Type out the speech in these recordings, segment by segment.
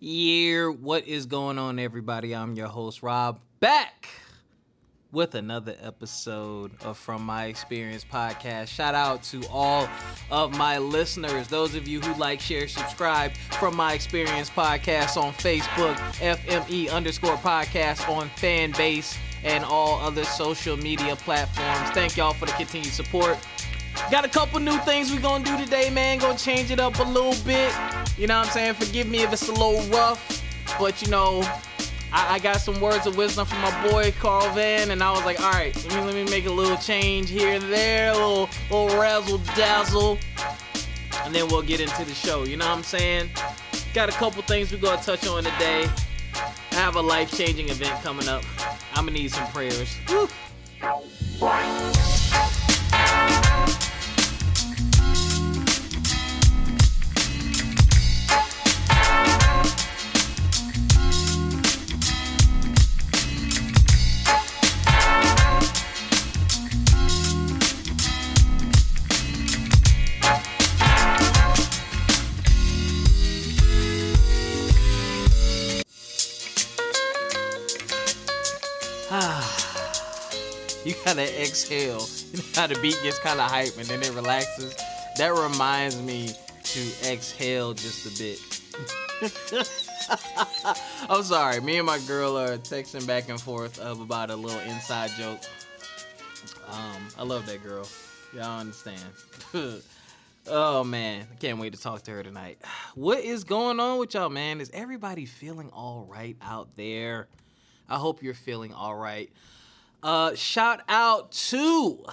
Yeah, what is going on, everybody? I'm your host, Rob, back with another episode of From My Experience podcast. Shout out to all of my listeners, those of you who like, share, subscribe from My Experience podcast on Facebook, FME underscore podcast on Fanbase, and all other social media platforms. Thank y'all for the continued support. Got a couple new things we're gonna do today, man. Gonna change it up a little bit. You know what I'm saying? Forgive me if it's a little rough, but you know, I, I, got some words of wisdom from my boy Carl Van, and I was like, all right, let me let me make a little change here and there, a little little razzle dazzle, and then we'll get into the show. You know what I'm saying? Got a couple things we're gonna touch on today. I have a life changing event coming up. I'm gonna need some prayers. Woo. You gotta exhale. You know how the beat gets kind of hype and then it relaxes. That reminds me to exhale just a bit. I'm sorry. Me and my girl are texting back and forth about a little inside joke. Um, I love that girl. Y'all understand. oh man, I can't wait to talk to her tonight. What is going on with y'all, man? Is everybody feeling all right out there? I hope you're feeling all right. Uh, shout out to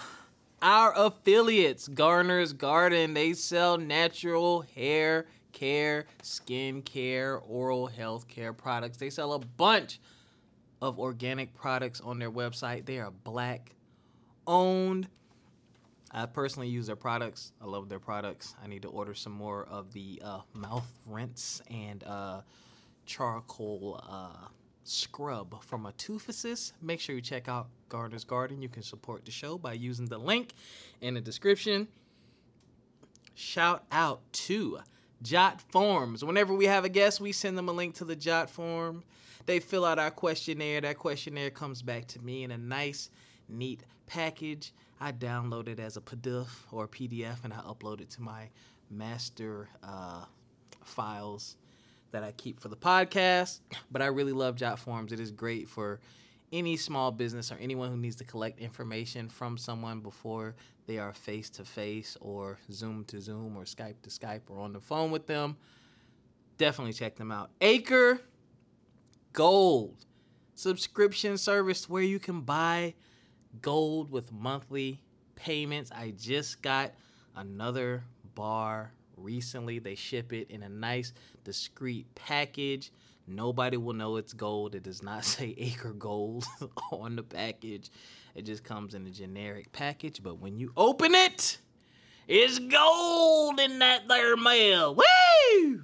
our affiliates, Garner's Garden. They sell natural hair care, skin care, oral health care products. They sell a bunch of organic products on their website. They are black owned. I personally use their products. I love their products. I need to order some more of the uh, mouth rinse and uh, charcoal uh, scrub from a Toofacis. Make sure you check out Garner's Garden. You can support the show by using the link in the description. Shout out to Jot Forms. Whenever we have a guest, we send them a link to the Jot Form. They fill out our questionnaire. That questionnaire comes back to me in a nice, neat package. I download it as a PDF or a PDF and I upload it to my master uh, files that I keep for the podcast. But I really love Jot Forms. It is great for any small business or anyone who needs to collect information from someone before they are face to face or Zoom to Zoom or Skype to Skype or on the phone with them. Definitely check them out. Acre Gold subscription service where you can buy gold with monthly payments. I just got another bar recently. They ship it in a nice, discreet package. Nobody will know it's gold. It does not say Acre Gold on the package. It just comes in a generic package. But when you open it, it's gold in that there mail. Woo!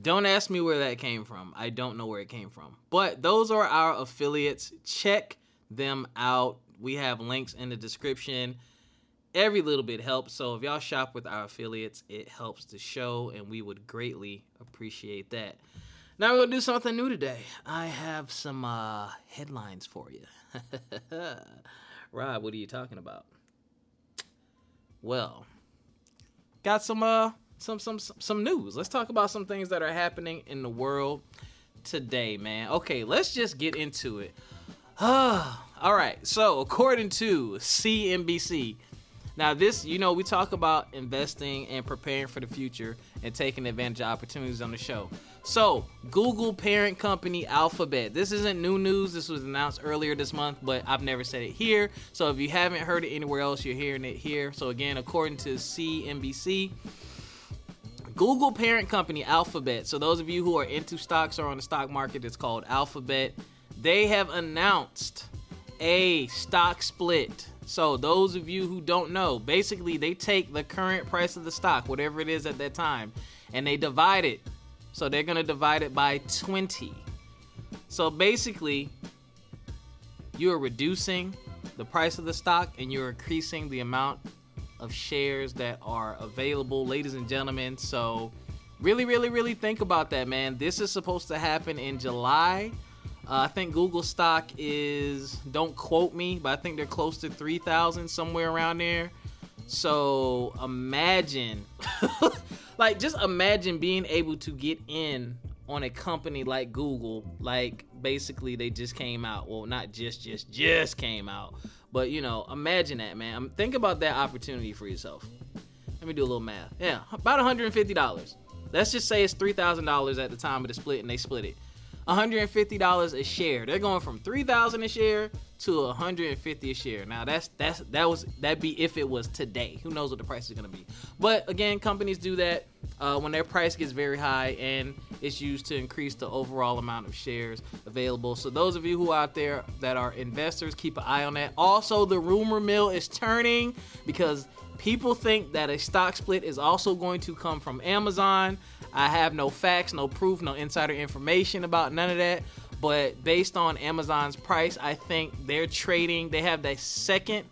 Don't ask me where that came from. I don't know where it came from. But those are our affiliates. Check them out. We have links in the description every little bit helps. So if y'all shop with our affiliates, it helps the show, and we would greatly appreciate that. Now we're gonna do something new today. I have some uh, headlines for you. Rob, what are you talking about? Well, got some uh some some some news. Let's talk about some things that are happening in the world today, man. Okay, let's just get into it. all right. So, according to CNBC, now, this, you know, we talk about investing and preparing for the future and taking advantage of opportunities on the show. So, Google parent company Alphabet. This isn't new news. This was announced earlier this month, but I've never said it here. So, if you haven't heard it anywhere else, you're hearing it here. So, again, according to CNBC, Google parent company Alphabet. So, those of you who are into stocks or on the stock market, it's called Alphabet. They have announced a stock split so those of you who don't know, basically they take the current price of the stock, whatever it is at that time, and they divide it. So they're going to divide it by 20. So basically, you are reducing the price of the stock and you're increasing the amount of shares that are available, ladies and gentlemen. So really, really, really think about that, man. This is supposed to happen in July. Uh, I think Google stock is, don't quote me, but I think they're close to 3,000, somewhere around there. So imagine, like, just imagine being able to get in on a company like Google. Like, basically, they just came out. Well, not just, just, just came out. But, you know, imagine that, man. Um, think about that opportunity for yourself. Let me do a little math. Yeah, about $150. Let's just say it's $3,000 at the time of the split and they split it. $150 a share. They're going from 3000 a share to 150 a share. Now that's that's that was that be if it was today. Who knows what the price is going to be. But again, companies do that uh, when their price gets very high and it's used to increase the overall amount of shares available. So those of you who out there that are investors, keep an eye on that. Also, the rumor mill is turning because people think that a stock split is also going to come from Amazon. I have no facts, no proof, no insider information about none of that. But based on Amazon's price, I think they're trading, they have the second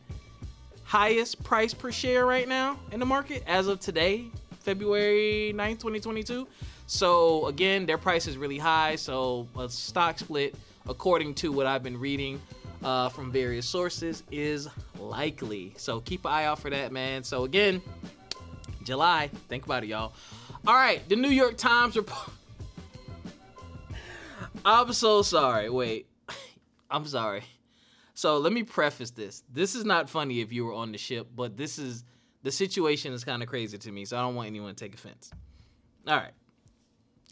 highest price per share right now in the market as of today, February 9th, 2022. So again, their price is really high. So a stock split, according to what I've been reading uh, from various sources, is likely. So keep an eye out for that, man. So again, July, think about it, y'all. All right, the New York Times report. I'm so sorry. Wait, I'm sorry. So let me preface this. This is not funny if you were on the ship, but this is the situation is kind of crazy to me, so I don't want anyone to take offense. All right.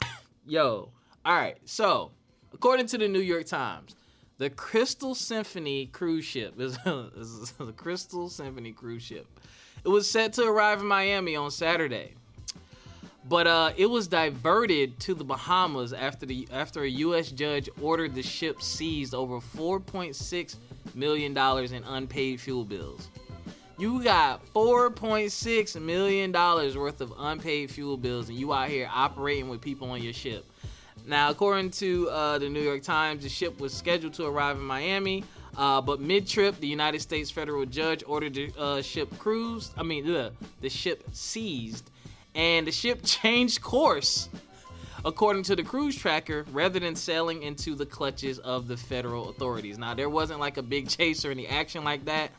Yo. All right. So, according to the New York Times, the Crystal Symphony cruise ship is, the Crystal Symphony cruise ship. It was set to arrive in Miami on Saturday. But uh, it was diverted to the Bahamas after the after a U.S. judge ordered the ship seized over 4.6 million dollars in unpaid fuel bills. You got 4.6 million dollars worth of unpaid fuel bills, and you out here operating with people on your ship. Now, according to uh, the New York Times, the ship was scheduled to arrive in Miami, uh, but mid-trip, the United States federal judge ordered the uh, ship cruised. I mean, the the ship seized and the ship changed course, according to the cruise tracker, rather than sailing into the clutches of the federal authorities. Now, there wasn't like a big chase or any action like that.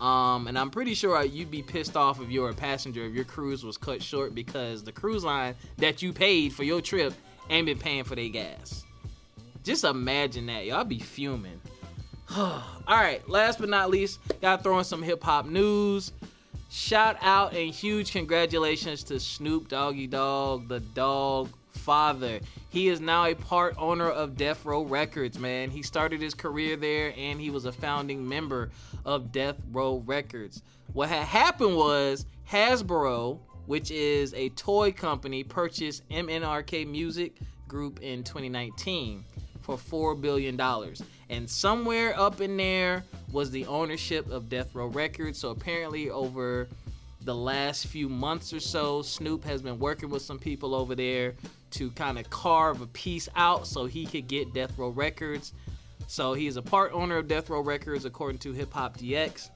Um, and I'm pretty sure you'd be pissed off if you were a passenger if your cruise was cut short because the cruise line that you paid for your trip ain't been paying for their gas. Just imagine that, y'all be fuming. All right, last but not least, gotta throw in some hip hop news. Shout out and huge congratulations to Snoop Doggy Dogg, the dog father. He is now a part owner of Death Row Records, man. He started his career there and he was a founding member of Death Row Records. What had happened was Hasbro, which is a toy company, purchased MNRK Music Group in 2019 for $4 billion. And somewhere up in there was the ownership of Death Row Records. So apparently, over the last few months or so, Snoop has been working with some people over there to kind of carve a piece out so he could get Death Row Records. So he is a part owner of Death Row Records, according to Hip Hop DX.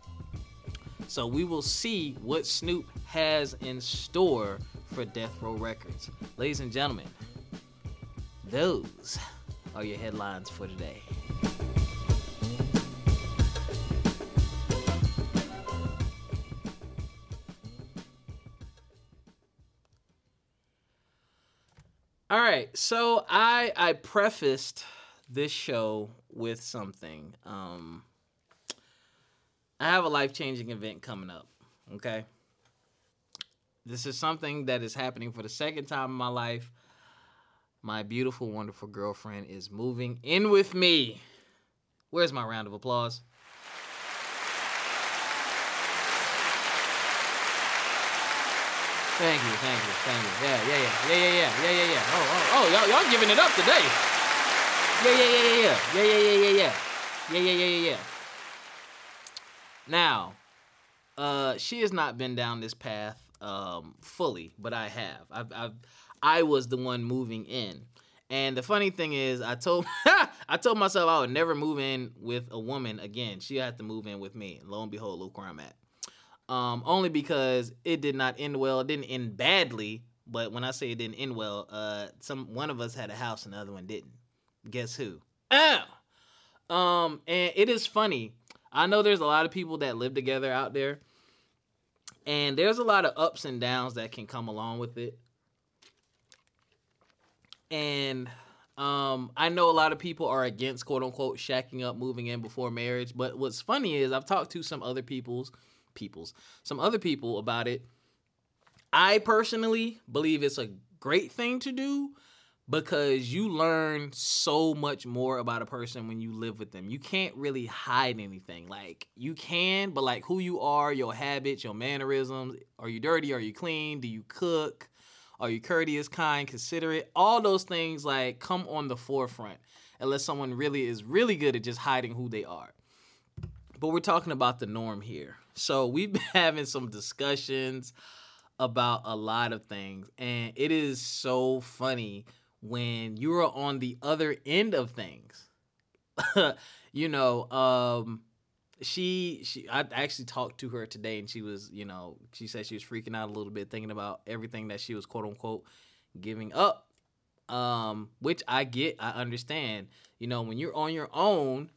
So we will see what Snoop has in store for Death Row Records. Ladies and gentlemen, those are your headlines for today. All right, so I I prefaced this show with something. Um, I have a life changing event coming up. Okay, this is something that is happening for the second time in my life. My beautiful, wonderful girlfriend is moving in with me. Where's my round of applause? Thank you, thank you, thank you. Yeah, yeah, yeah, yeah, yeah, yeah, yeah, yeah. Oh, oh, oh, y'all, y'all giving it up today. Yeah, yeah, yeah, yeah, yeah, yeah, yeah, yeah, yeah, yeah, yeah, yeah, yeah, yeah. Now, uh, she has not been down this path um fully, but I have. I've, I've, I was the one moving in. And the funny thing is, I told I told myself I would never move in with a woman again. She had to move in with me. Lo and behold, look where I'm at um, only because it did not end well. It didn't end badly, But when I say it didn't end well, uh, some one of us had a house and the other one didn't. Guess who? Oh. Um, and it is funny. I know there's a lot of people that live together out there, and there's a lot of ups and downs that can come along with it. And um, I know a lot of people are against quote unquote shacking up, moving in before marriage. But what's funny is I've talked to some other people's people's some other people about it. I personally believe it's a great thing to do because you learn so much more about a person when you live with them. You can't really hide anything. Like you can, but like who you are, your habits, your mannerisms, are you dirty, are you clean, do you cook? Are you courteous, kind, considerate? All those things like come on the forefront unless someone really is really good at just hiding who they are. But we're talking about the norm here. So we've been having some discussions about a lot of things and it is so funny when you're on the other end of things. you know, um she she I actually talked to her today and she was, you know, she said she was freaking out a little bit thinking about everything that she was quote unquote giving up. Um which I get, I understand. You know, when you're on your own,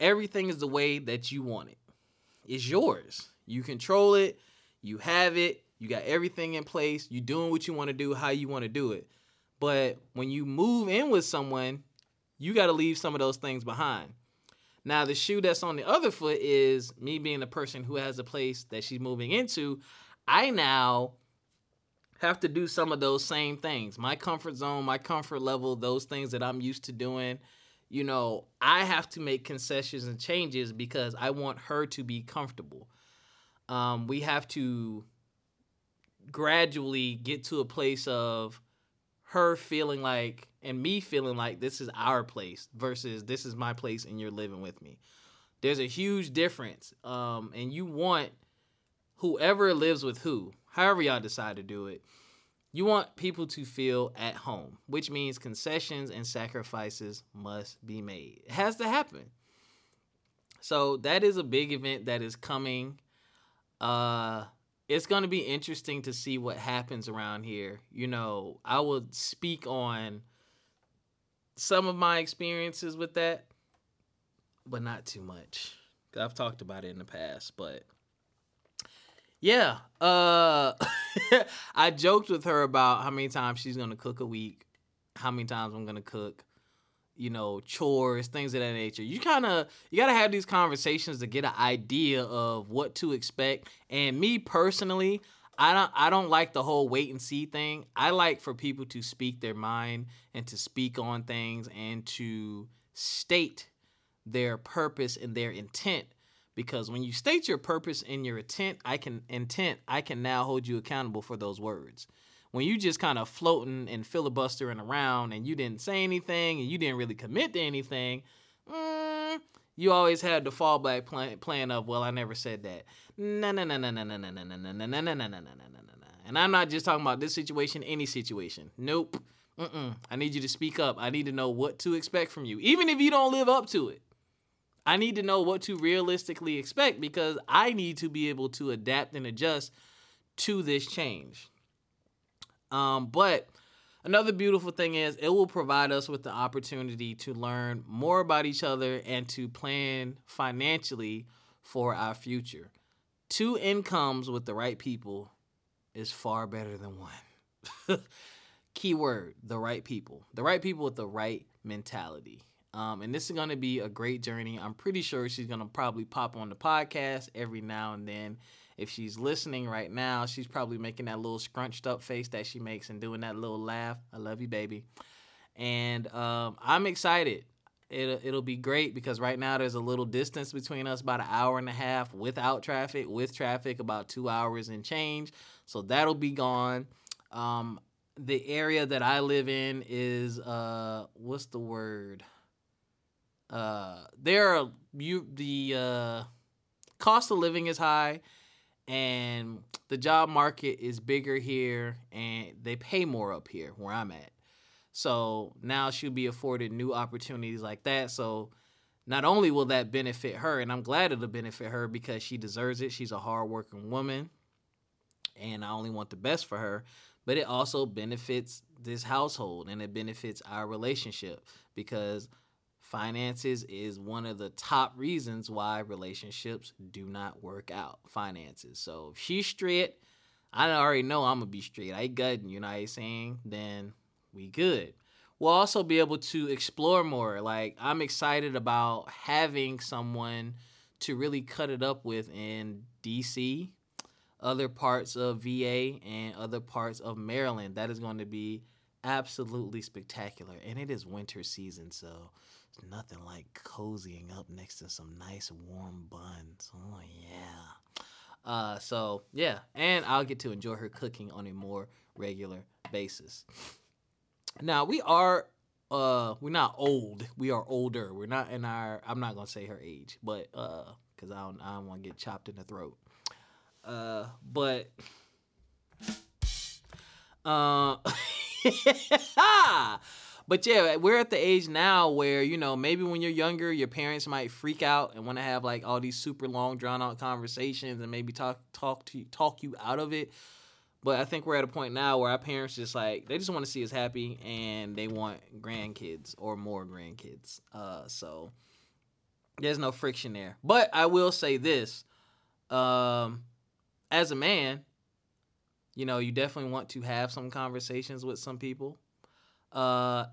everything is the way that you want it. It's yours. You control it, you have it, you got everything in place, You're doing what you want to do, how you want to do it. But when you move in with someone, you got to leave some of those things behind. Now, the shoe that's on the other foot is me being the person who has a place that she's moving into. I now have to do some of those same things. My comfort zone, my comfort level, those things that I'm used to doing. You know, I have to make concessions and changes because I want her to be comfortable. Um, we have to gradually get to a place of her feeling like and me feeling like this is our place versus this is my place and you're living with me. There's a huge difference. Um, and you want whoever lives with who, however y'all decide to do it, you want people to feel at home, which means concessions and sacrifices must be made. It has to happen. So that is a big event that is coming. Uh it's going to be interesting to see what happens around here. You know, I will speak on some of my experiences with that, but not too much. I've talked about it in the past, but yeah, uh I joked with her about how many times she's going to cook a week, how many times I'm going to cook you know, chores, things of that nature. You kind of you got to have these conversations to get an idea of what to expect. And me personally, I don't I don't like the whole wait and see thing. I like for people to speak their mind and to speak on things and to state their purpose and their intent because when you state your purpose and your intent, I can intent, I can now hold you accountable for those words when you just kind of floating and filibustering around and you didn't say anything and you didn't really commit to anything, mm, you always had the fallback plan, plan of, well, I never said that. No, no, no, no, no, no, no, no, no, no, no, no, no, no, no, no, no. And I'm not just talking about this situation, any situation. Nope. Mm-mm. I need you to speak up. I need to know what to expect from you, even if you don't live up to it. I need to know what to realistically expect because I need to be able to adapt and adjust to this change. Um, but another beautiful thing is it will provide us with the opportunity to learn more about each other and to plan financially for our future. Two incomes with the right people is far better than one. Keyword the right people. The right people with the right mentality. Um, and this is going to be a great journey. I'm pretty sure she's going to probably pop on the podcast every now and then if she's listening right now, she's probably making that little scrunched up face that she makes and doing that little laugh. I love you, baby. And um, I'm excited. It'll, it'll be great because right now there's a little distance between us, about an hour and a half without traffic. With traffic, about two hours and change. So that'll be gone. Um, the area that I live in is uh, what's the word? Uh, there are you the uh, cost of living is high and the job market is bigger here and they pay more up here where I'm at. So now she'll be afforded new opportunities like that. So not only will that benefit her, and I'm glad it'll benefit her because she deserves it. She's a hardworking woman, and I only want the best for her. but it also benefits this household and it benefits our relationship because finances is one of the top reasons why relationships do not work out. Finances. So if she's straight, I already know I'm gonna be straight. I good, you know what I'm saying? Then we good. We'll also be able to explore more. Like I'm excited about having someone to really cut it up with in DC, other parts of VA, and other parts of Maryland. That is going to be absolutely spectacular. And it is winter season, so it's nothing like cozying up next to some nice warm buns. Oh yeah. Uh, so yeah, and I'll get to enjoy her cooking on a more regular basis. Now we are uh we're not old. We are older. We're not in our I'm not gonna say her age, but uh because I don't I don't want to get chopped in the throat. Uh but uh but yeah, we're at the age now where you know maybe when you're younger, your parents might freak out and want to have like all these super long, drawn out conversations and maybe talk talk to talk you out of it. But I think we're at a point now where our parents just like they just want to see us happy and they want grandkids or more grandkids. Uh, so there's no friction there. But I will say this: um, as a man, you know, you definitely want to have some conversations with some people. Uh,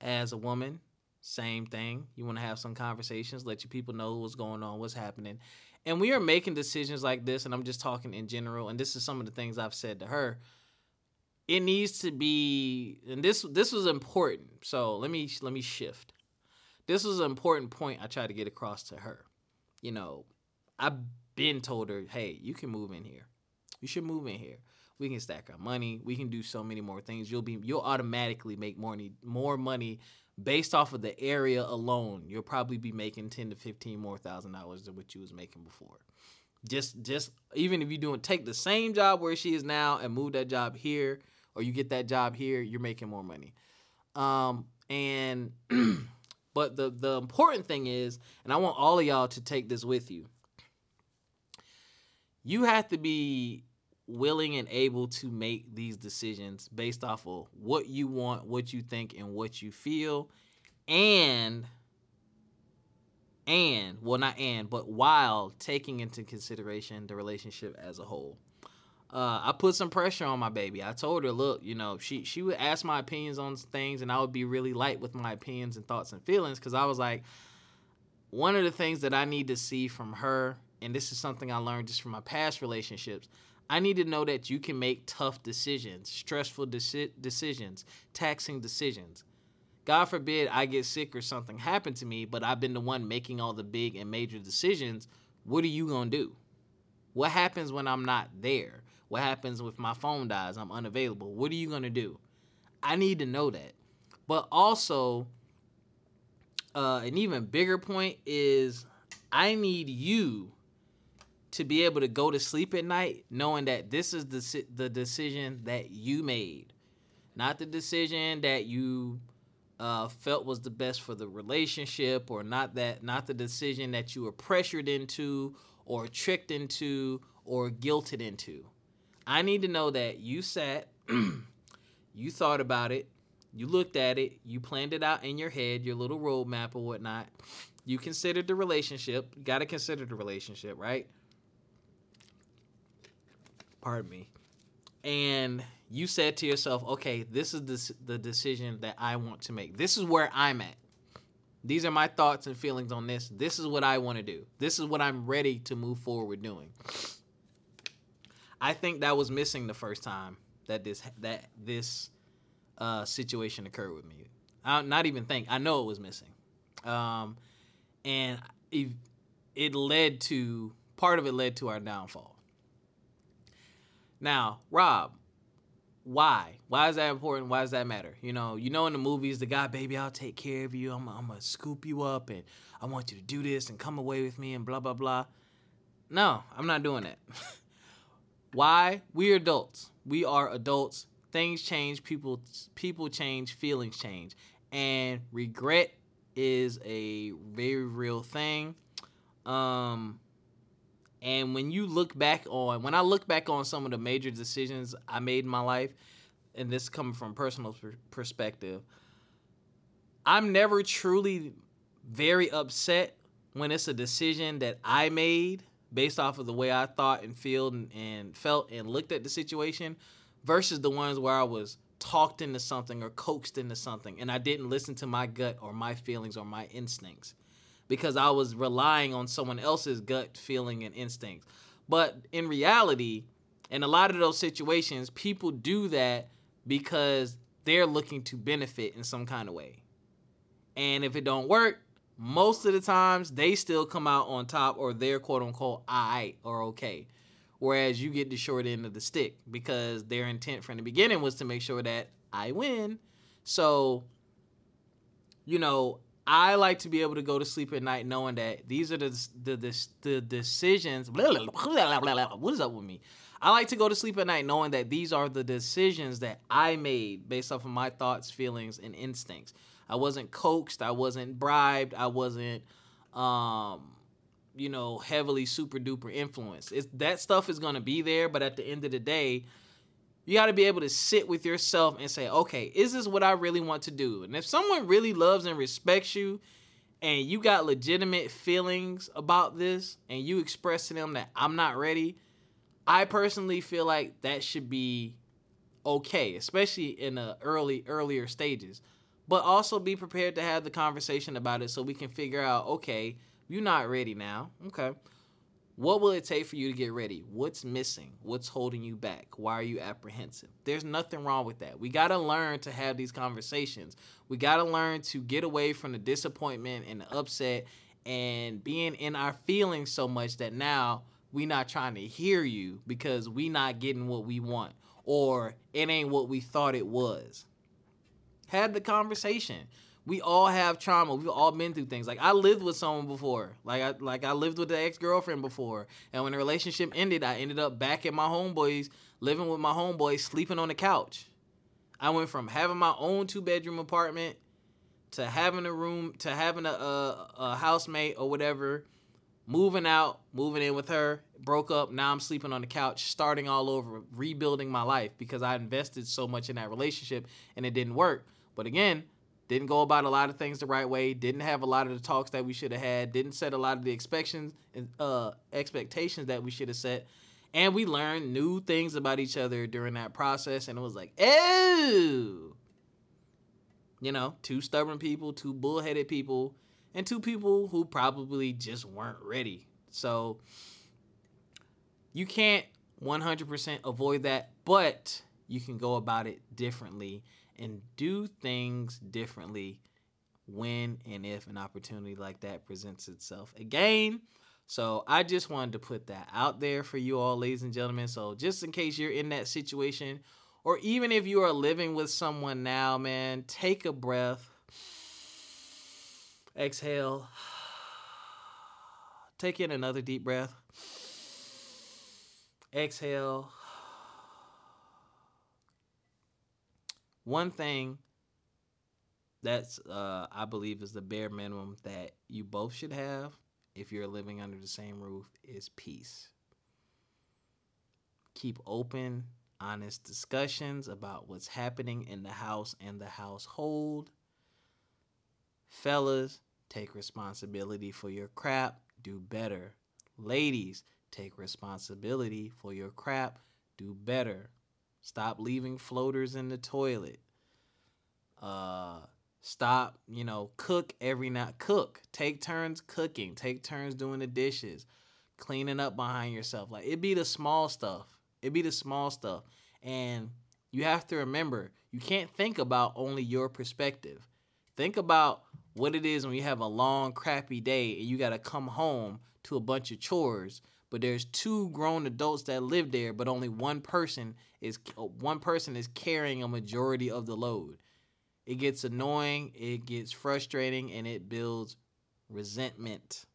as a woman, same thing. You want to have some conversations, let your people know what's going on, what's happening. And we are making decisions like this, and I'm just talking in general, and this is some of the things I've said to her. It needs to be, and this this was important. So let me let me shift. This was an important point I tried to get across to her. You know, I've been told her, hey, you can move in here. You should move in here we can stack our money. We can do so many more things. You'll be you'll automatically make more money, more money based off of the area alone. You'll probably be making ten to fifteen more thousand dollars than what you was making before. Just just even if you doing take the same job where she is now and move that job here, or you get that job here, you're making more money. Um, and but the the important thing is, and I want all of y'all to take this with you. You have to be willing and able to make these decisions based off of what you want, what you think, and what you feel, and and well not and but while taking into consideration the relationship as a whole. Uh, I put some pressure on my baby. I told her, look, you know, she she would ask my opinions on things, and I would be really light with my opinions and thoughts and feelings because I was like, one of the things that I need to see from her, and this is something I learned just from my past relationships. I need to know that you can make tough decisions, stressful deci- decisions, taxing decisions. God forbid I get sick or something happen to me, but I've been the one making all the big and major decisions. What are you going to do? What happens when I'm not there? What happens if my phone dies? I'm unavailable. What are you going to do? I need to know that. But also, uh, an even bigger point is I need you to be able to go to sleep at night knowing that this is the the decision that you made, not the decision that you uh, felt was the best for the relationship, or not that not the decision that you were pressured into, or tricked into, or guilted into. I need to know that you sat, you thought about it, you looked at it, you planned it out in your head, your little roadmap or whatnot. You considered the relationship. Got to consider the relationship, right? Pardon me, and you said to yourself, okay, this is the, the decision that I want to make. This is where I'm at. These are my thoughts and feelings on this. This is what I want to do. This is what I'm ready to move forward doing. I think that was missing the first time that this that this uh, situation occurred with me. I not even think I know it was missing, um, and it, it led to part of it led to our downfall. Now, Rob, why? Why is that important? Why does that matter? You know, you know in the movies, the guy, baby, I'll take care of you. I'm, I'm gonna scoop you up, and I want you to do this and come away with me, and blah blah blah. No, I'm not doing that. why? We are adults. We are adults. Things change. People people change. Feelings change, and regret is a very real thing. Um, and when you look back on, when I look back on some of the major decisions I made in my life, and this coming from personal per- perspective, I'm never truly very upset when it's a decision that I made based off of the way I thought and feel and, and felt and looked at the situation versus the ones where I was talked into something or coaxed into something and I didn't listen to my gut or my feelings or my instincts because I was relying on someone else's gut feeling and instincts. But in reality, in a lot of those situations, people do that because they're looking to benefit in some kind of way. And if it don't work, most of the times they still come out on top or they're quote unquote I or okay. Whereas you get the short end of the stick because their intent from the beginning was to make sure that I win. So, you know, I like to be able to go to sleep at night knowing that these are the the the, the decisions. Blah, blah, blah, what is up with me? I like to go to sleep at night knowing that these are the decisions that I made based off of my thoughts, feelings, and instincts. I wasn't coaxed. I wasn't bribed. I wasn't, um, you know, heavily super duper influenced. It's, that stuff is gonna be there, but at the end of the day, you got to be able to sit with yourself and say, okay, is this what I really want to do? And if someone really loves and respects you, and you got legitimate feelings about this, and you express to them that I'm not ready, I personally feel like that should be okay, especially in the early earlier stages but also be prepared to have the conversation about it so we can figure out okay, you're not ready now. Okay. What will it take for you to get ready? What's missing? What's holding you back? Why are you apprehensive? There's nothing wrong with that. We got to learn to have these conversations. We got to learn to get away from the disappointment and the upset and being in our feelings so much that now we not trying to hear you because we not getting what we want or it ain't what we thought it was. Had the conversation. We all have trauma. We've all been through things. Like I lived with someone before. Like I like I lived with an ex girlfriend before. And when the relationship ended, I ended up back at my homeboys, living with my homeboys, sleeping on the couch. I went from having my own two bedroom apartment to having a room to having a, a, a housemate or whatever moving out, moving in with her, broke up. Now I'm sleeping on the couch, starting all over, rebuilding my life because I invested so much in that relationship and it didn't work. But again, didn't go about a lot of things the right way. Didn't have a lot of the talks that we should have had. Didn't set a lot of the expectations uh, expectations that we should have set. And we learned new things about each other during that process. And it was like, oh, you know, two stubborn people, two bullheaded people, and two people who probably just weren't ready. So you can't 100% avoid that, but you can go about it differently and do things differently when and if an opportunity like that presents itself again. So I just wanted to put that out there for you all, ladies and gentlemen. So just in case you're in that situation, or even if you are living with someone now, man, take a breath. Exhale. Take in another deep breath. Exhale. One thing that's uh, I believe is the bare minimum that you both should have if you're living under the same roof is peace. Keep open, honest discussions about what's happening in the house and the household. Fellas, take responsibility for your crap, do better. Ladies, take responsibility for your crap, do better. Stop leaving floaters in the toilet. Uh, stop, you know, cook every night. Cook. Take turns cooking. Take turns doing the dishes. Cleaning up behind yourself. Like it be the small stuff. It be the small stuff. And you have to remember, you can't think about only your perspective. Think about what it is when you have a long, crappy day and you got to come home to a bunch of chores but there's two grown adults that live there, but only one person is uh, one person is carrying a majority of the load. It gets annoying, it gets frustrating, and it builds resentment.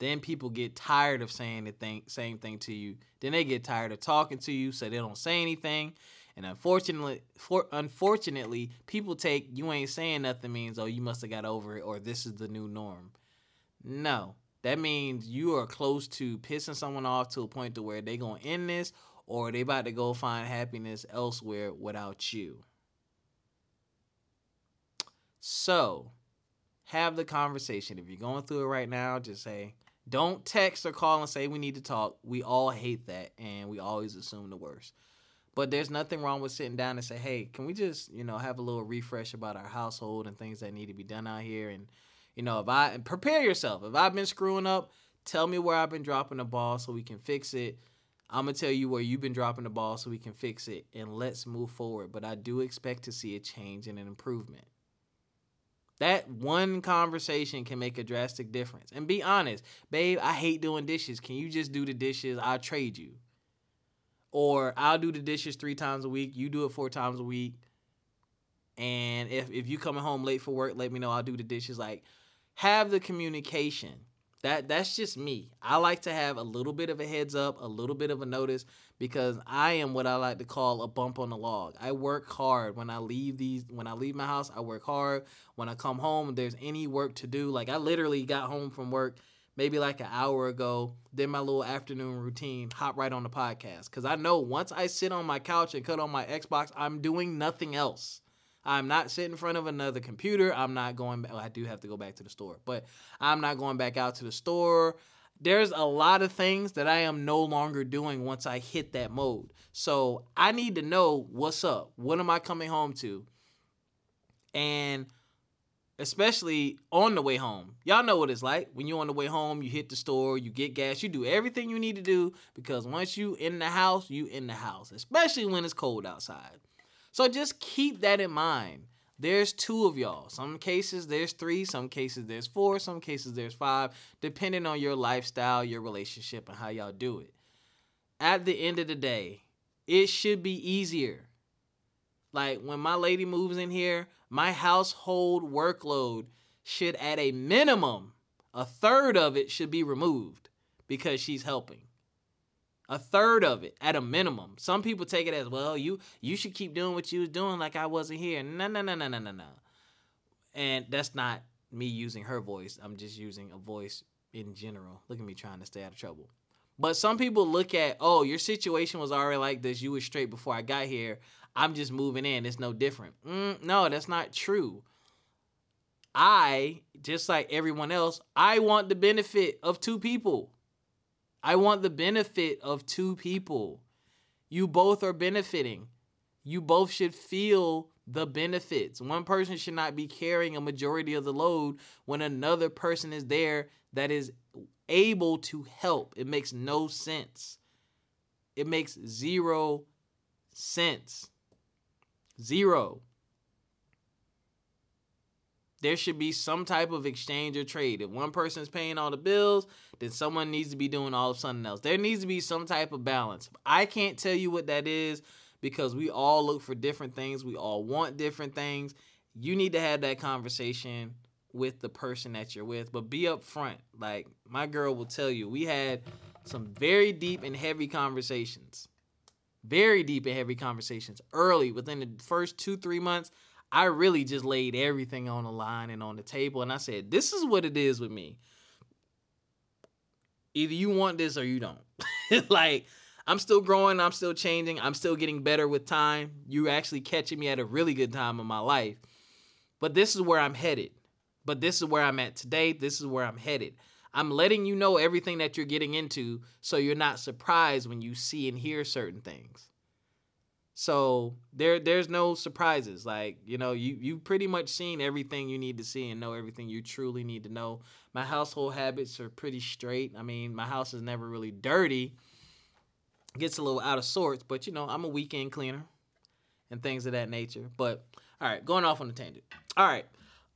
Then people get tired of saying the thing, same thing to you. Then they get tired of talking to you, so they don't say anything. And unfortunately, for, unfortunately, people take you ain't saying nothing means oh you must have got over it or this is the new norm. No, that means you are close to pissing someone off to a point to where they gonna end this or they about to go find happiness elsewhere without you. So, have the conversation. If you're going through it right now, just say, don't text or call and say we need to talk. We all hate that and we always assume the worst. But there's nothing wrong with sitting down and say, "Hey, can we just, you know, have a little refresh about our household and things that need to be done out here and you know, if I and prepare yourself. If I've been screwing up, tell me where I've been dropping the ball so we can fix it. I'm gonna tell you where you've been dropping the ball so we can fix it and let's move forward. But I do expect to see a change and an improvement. That one conversation can make a drastic difference. And be honest, babe, I hate doing dishes. Can you just do the dishes? I'll trade you. Or I'll do the dishes three times a week. You do it four times a week. And if, if you coming home late for work, let me know. I'll do the dishes. Like, have the communication. That that's just me. I like to have a little bit of a heads up, a little bit of a notice because I am what I like to call a bump on the log. I work hard when I leave these when I leave my house, I work hard. When I come home, there's any work to do. Like I literally got home from work maybe like an hour ago, did my little afternoon routine, hop right on the podcast cuz I know once I sit on my couch and cut on my Xbox, I'm doing nothing else. I'm not sitting in front of another computer. I'm not going back. Well, I do have to go back to the store, but I'm not going back out to the store. There's a lot of things that I am no longer doing once I hit that mode. So I need to know what's up. What am I coming home to? And especially on the way home. Y'all know what it's like. When you're on the way home, you hit the store, you get gas, you do everything you need to do because once you in the house, you in the house, especially when it's cold outside. So just keep that in mind. There's two of y'all. Some cases there's three, some cases there's four, some cases there's five, depending on your lifestyle, your relationship, and how y'all do it. At the end of the day, it should be easier. Like when my lady moves in here, my household workload should, at a minimum, a third of it should be removed because she's helping a third of it at a minimum. Some people take it as well. You you should keep doing what you was doing like I wasn't here. No no no no no no no. And that's not me using her voice. I'm just using a voice in general. Look at me trying to stay out of trouble. But some people look at, oh, your situation was already like this. You were straight before I got here. I'm just moving in. It's no different. Mm, no, that's not true. I, just like everyone else, I want the benefit of two people. I want the benefit of two people. You both are benefiting. You both should feel the benefits. One person should not be carrying a majority of the load when another person is there that is able to help. It makes no sense. It makes zero sense. Zero there should be some type of exchange or trade. If one person is paying all the bills, then someone needs to be doing all of something else. There needs to be some type of balance. I can't tell you what that is because we all look for different things. We all want different things. You need to have that conversation with the person that you're with, but be upfront. Like my girl will tell you, we had some very deep and heavy conversations. Very deep and heavy conversations early within the first two, three months. I really just laid everything on the line and on the table. And I said, this is what it is with me. Either you want this or you don't. like, I'm still growing, I'm still changing, I'm still getting better with time. You're actually catching me at a really good time in my life. But this is where I'm headed. But this is where I'm at today. This is where I'm headed. I'm letting you know everything that you're getting into so you're not surprised when you see and hear certain things. So there there's no surprises. Like, you know, you you pretty much seen everything you need to see and know everything you truly need to know. My household habits are pretty straight. I mean, my house is never really dirty. Gets a little out of sorts, but you know, I'm a weekend cleaner and things of that nature. But all right, going off on a tangent. All right.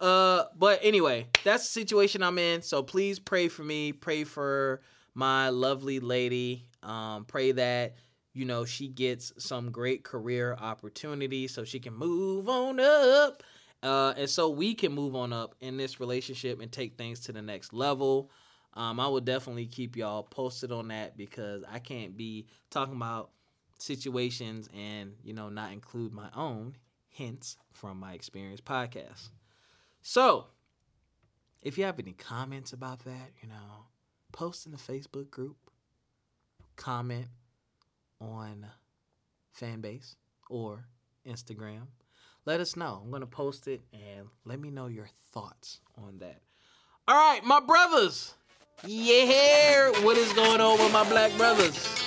Uh, but anyway, that's the situation I'm in. So please pray for me. Pray for my lovely lady. Um, pray that you know, she gets some great career opportunity so she can move on up. Uh, and so we can move on up in this relationship and take things to the next level. Um, I will definitely keep y'all posted on that because I can't be talking about situations and, you know, not include my own hints from my experience podcast. So, if you have any comments about that, you know, post in the Facebook group, comment on Fanbase or Instagram. Let us know. I'm going to post it and let me know your thoughts on that. All right, my brothers. Yeah, what is going on with my black brothers?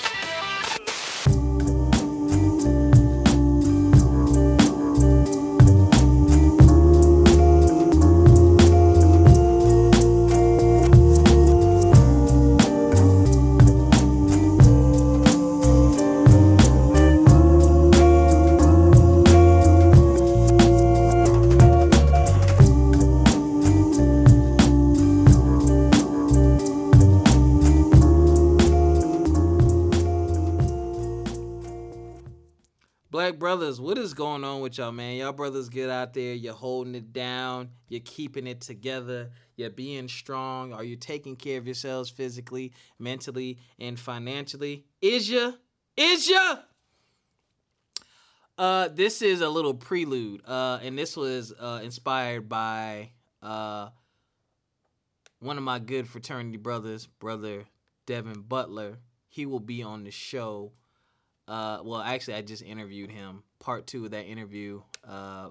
What is going on with y'all, man? Y'all brothers get out there, you're holding it down, you're keeping it together, you're being strong. Are you taking care of yourselves physically, mentally, and financially? Is ya? Is ya? Uh, this is a little prelude, uh, and this was uh, inspired by uh, one of my good fraternity brothers, brother Devin Butler. He will be on the show uh, well, actually, I just interviewed him. Part two of that interview. Uh,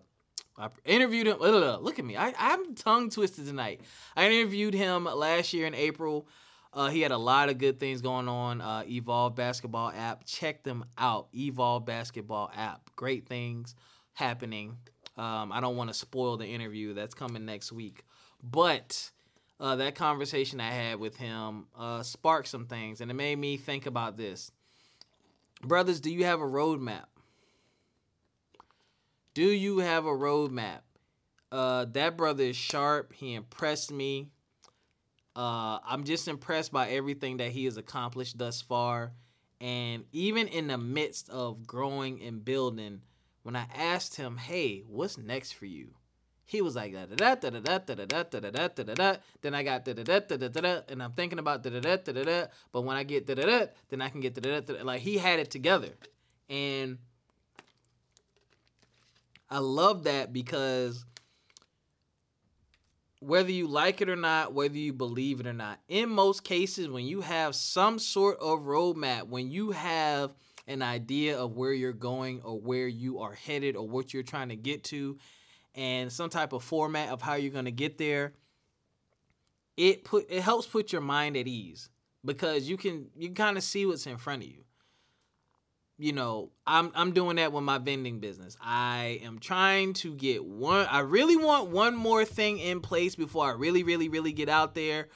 I interviewed him. Look at me. I, I'm tongue twisted tonight. I interviewed him last year in April. Uh, he had a lot of good things going on. Uh, Evolve Basketball app. Check them out. Evolve Basketball app. Great things happening. Um, I don't want to spoil the interview. That's coming next week. But uh, that conversation I had with him uh, sparked some things, and it made me think about this. Brothers, do you have a roadmap? Do you have a roadmap? Uh, that brother is sharp. He impressed me. Uh, I'm just impressed by everything that he has accomplished thus far. And even in the midst of growing and building, when I asked him, hey, what's next for you? He was like da da da da da da da da da da da da da. Then I got da da da da da da da, and I'm thinking about da da da da da da. But when I get da da da, then I can get da da da. Like he had it together, and I love that because whether you like it or not, whether you believe it or not, in most cases, when you have some sort of roadmap, when you have an idea of where you're going or where you are headed or what you're trying to get to, and some type of format of how you're going to get there it put it helps put your mind at ease because you can you kind of see what's in front of you you know i'm i'm doing that with my vending business i am trying to get one i really want one more thing in place before i really really really get out there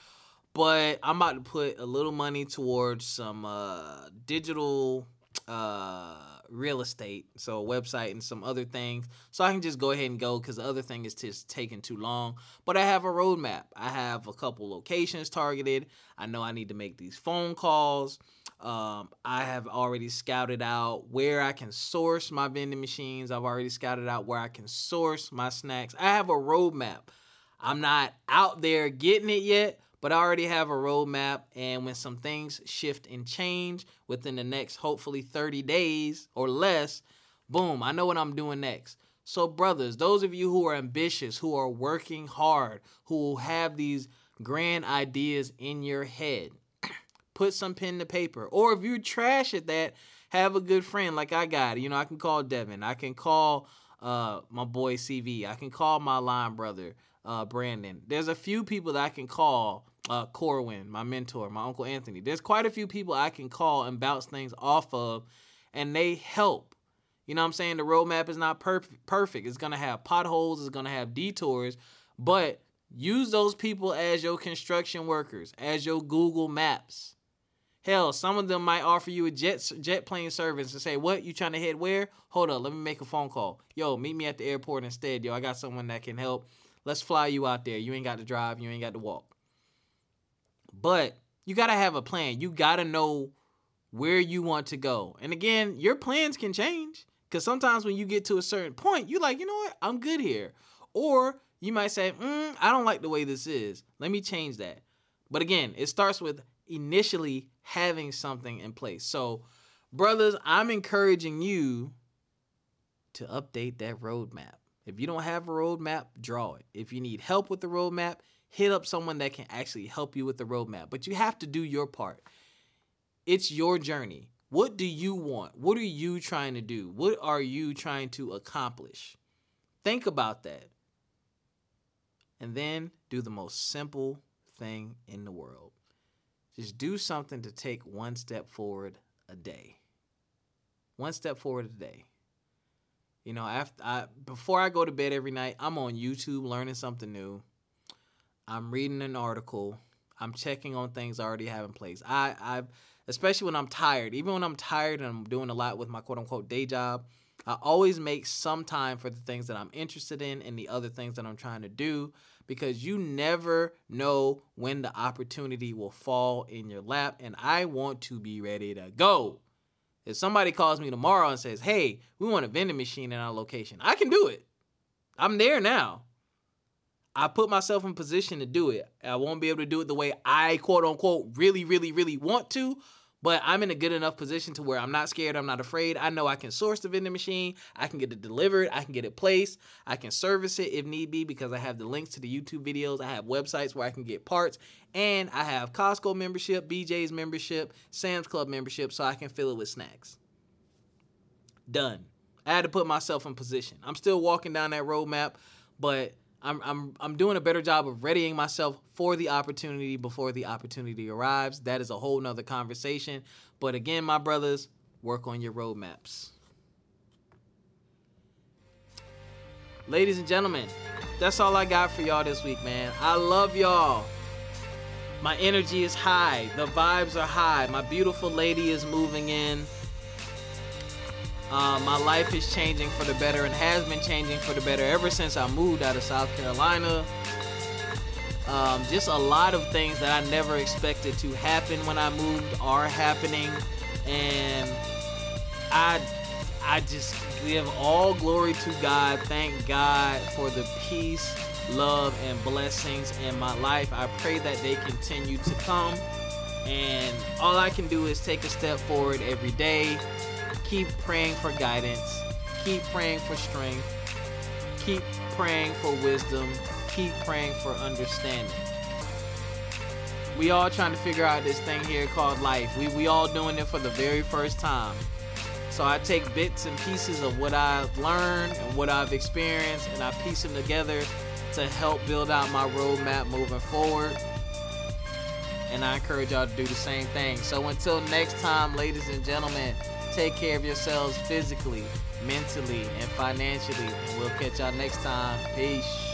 but i'm about to put a little money towards some uh digital uh real estate, so a website and some other things. So I can just go ahead and go because the other thing is just taking too long. But I have a roadmap. I have a couple locations targeted. I know I need to make these phone calls. Um, I have already scouted out where I can source my vending machines. I've already scouted out where I can source my snacks. I have a roadmap. I'm not out there getting it yet, but I already have a roadmap. And when some things shift and change within the next, hopefully, 30 days or less, boom, I know what I'm doing next. So, brothers, those of you who are ambitious, who are working hard, who have these grand ideas in your head, put some pen to paper. Or if you trash at that, have a good friend like I got. You know, I can call Devin. I can call uh, my boy CV. I can call my line brother, uh, Brandon. There's a few people that I can call uh, Corwin, my mentor, my uncle Anthony. There's quite a few people I can call and bounce things off of, and they help. You know what I'm saying? The roadmap is not perfect. Perfect. It's gonna have potholes. It's gonna have detours, but use those people as your construction workers, as your Google Maps. Hell, some of them might offer you a jet jet plane service and say, "What you trying to head where? Hold up, let me make a phone call. Yo, meet me at the airport instead. Yo, I got someone that can help. Let's fly you out there. You ain't got to drive. You ain't got to walk." But you got to have a plan. You got to know where you want to go. And again, your plans can change because sometimes when you get to a certain point, you're like, you know what? I'm good here. Or you might say, mm, I don't like the way this is. Let me change that. But again, it starts with initially having something in place. So, brothers, I'm encouraging you to update that roadmap. If you don't have a roadmap, draw it. If you need help with the roadmap, hit up someone that can actually help you with the roadmap. But you have to do your part. It's your journey. What do you want? What are you trying to do? What are you trying to accomplish? Think about that. And then do the most simple thing in the world. Just do something to take one step forward a day. One step forward a day. You know, after I before I go to bed every night, I'm on YouTube learning something new. I'm reading an article. I'm checking on things I already have in place. I I especially when I'm tired, even when I'm tired and I'm doing a lot with my quote unquote day job, I always make some time for the things that I'm interested in and the other things that I'm trying to do because you never know when the opportunity will fall in your lap. And I want to be ready to go. If somebody calls me tomorrow and says, hey, we want a vending machine in our location, I can do it. I'm there now. I put myself in position to do it. I won't be able to do it the way I quote unquote really, really, really want to, but I'm in a good enough position to where I'm not scared. I'm not afraid. I know I can source the vending machine. I can get it delivered. I can get it placed. I can service it if need be because I have the links to the YouTube videos. I have websites where I can get parts. And I have Costco membership, BJ's membership, Sam's Club membership, so I can fill it with snacks. Done. I had to put myself in position. I'm still walking down that roadmap, but I'm I'm I'm doing a better job of readying myself for the opportunity before the opportunity arrives. That is a whole nother conversation. But again, my brothers, work on your roadmaps. Ladies and gentlemen, that's all I got for y'all this week, man. I love y'all. My energy is high. The vibes are high. My beautiful lady is moving in. Um, my life is changing for the better and has been changing for the better ever since I moved out of South Carolina. Um, just a lot of things that I never expected to happen when I moved are happening, and I I just give all glory to God. Thank God for the peace, love, and blessings in my life. I pray that they continue to come. And all I can do is take a step forward every day keep praying for guidance, keep praying for strength, keep praying for wisdom, keep praying for understanding. We all trying to figure out this thing here called life. We we all doing it for the very first time. So I take bits and pieces of what I've learned and what I've experienced and I piece them together to help build out my roadmap moving forward. And I encourage y'all to do the same thing. So until next time, ladies and gentlemen, take care of yourselves physically, mentally, and financially. And we'll catch y'all next time. Peace.